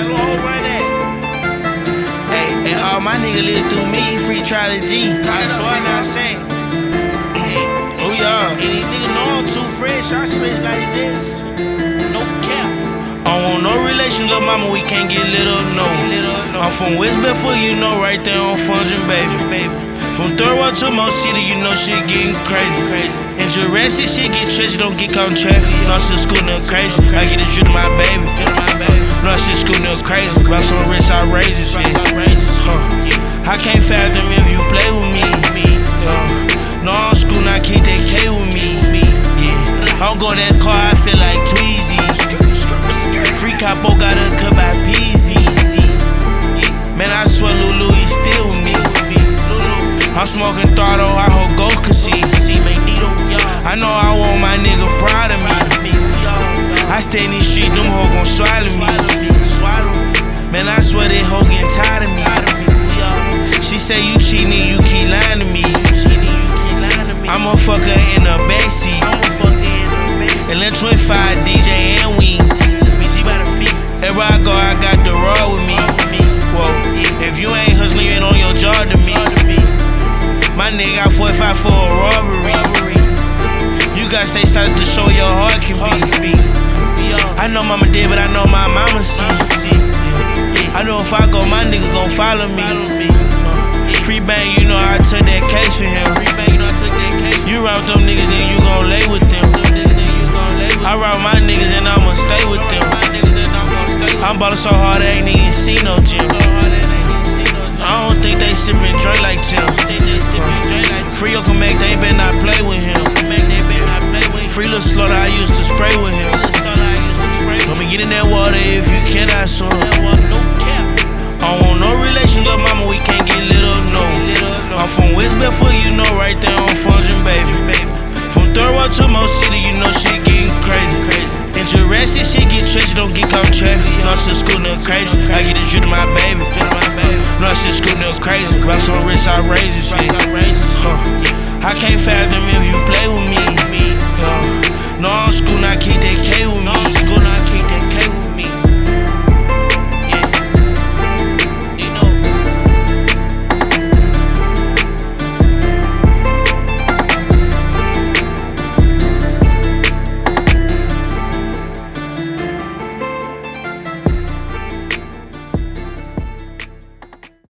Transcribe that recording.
Them whole run. Hey, hey, all my niggas live through me, free try the G. I swear now, say. Oh yeah, any nigga know I'm too fresh, I switch like this. No cap. I want no relation, little mama, we can't get lit up, no. I'm from West Bedford, you know, right there on Fungin, baby. From Third Ward to Mo City, you know shit getting crazy, crazy. And Jurassic shit get treasure, don't get caught in traffic. No, I still school nigga crazy. I get this drip to my baby. I still school nigga crazy. Rocks on wrist outrageous, yeah. Huh. I can't fathom if you play with me. No, I'm school, not keep that K with me. Yeah. I don't go in that car, I feel like Tweezy. Free capo got a cut by Peasy. Stay in these streets, them hoes gon' swallow me. Man, I swear they hoe get tired of me. She say you cheating, you keep lying to me. I'ma fuck her in the backseat. And then 25 DJ and we. Everywhere I go, I got the raw with me. Whoa, if you ain't hustling, you ain't on your job to me. My nigga got 45 for a robbery. You gotta stay solid to show your heart can be. I know mama did, but I know my mama see. I know if I go, my nigga gon' follow me. Free bang, you know I took that case for him. You with them niggas, then you gon' lay with them. I with my niggas and I'ma stay with them. I'm ballin' so hard, I ain't even see no gym. I don't think they sippin' drink like Tim. Free can make, they better not play with him. Free little slaughter, I used to spray with him. Let me get in that water if you cannot swim. I want no relation, little mama, we can't get lit up, no. I'm from West Bedford, you know, right there on Fungin, baby. From Third Ward to Mo City, you know shit getting crazy. And Jurassic shit get treasure, don't get caught in traffic. I still school nigga crazy. I get this drip to my baby. I still school nigga crazy. Rocks on wrist outrageous, yeah. Huh. I can't fathom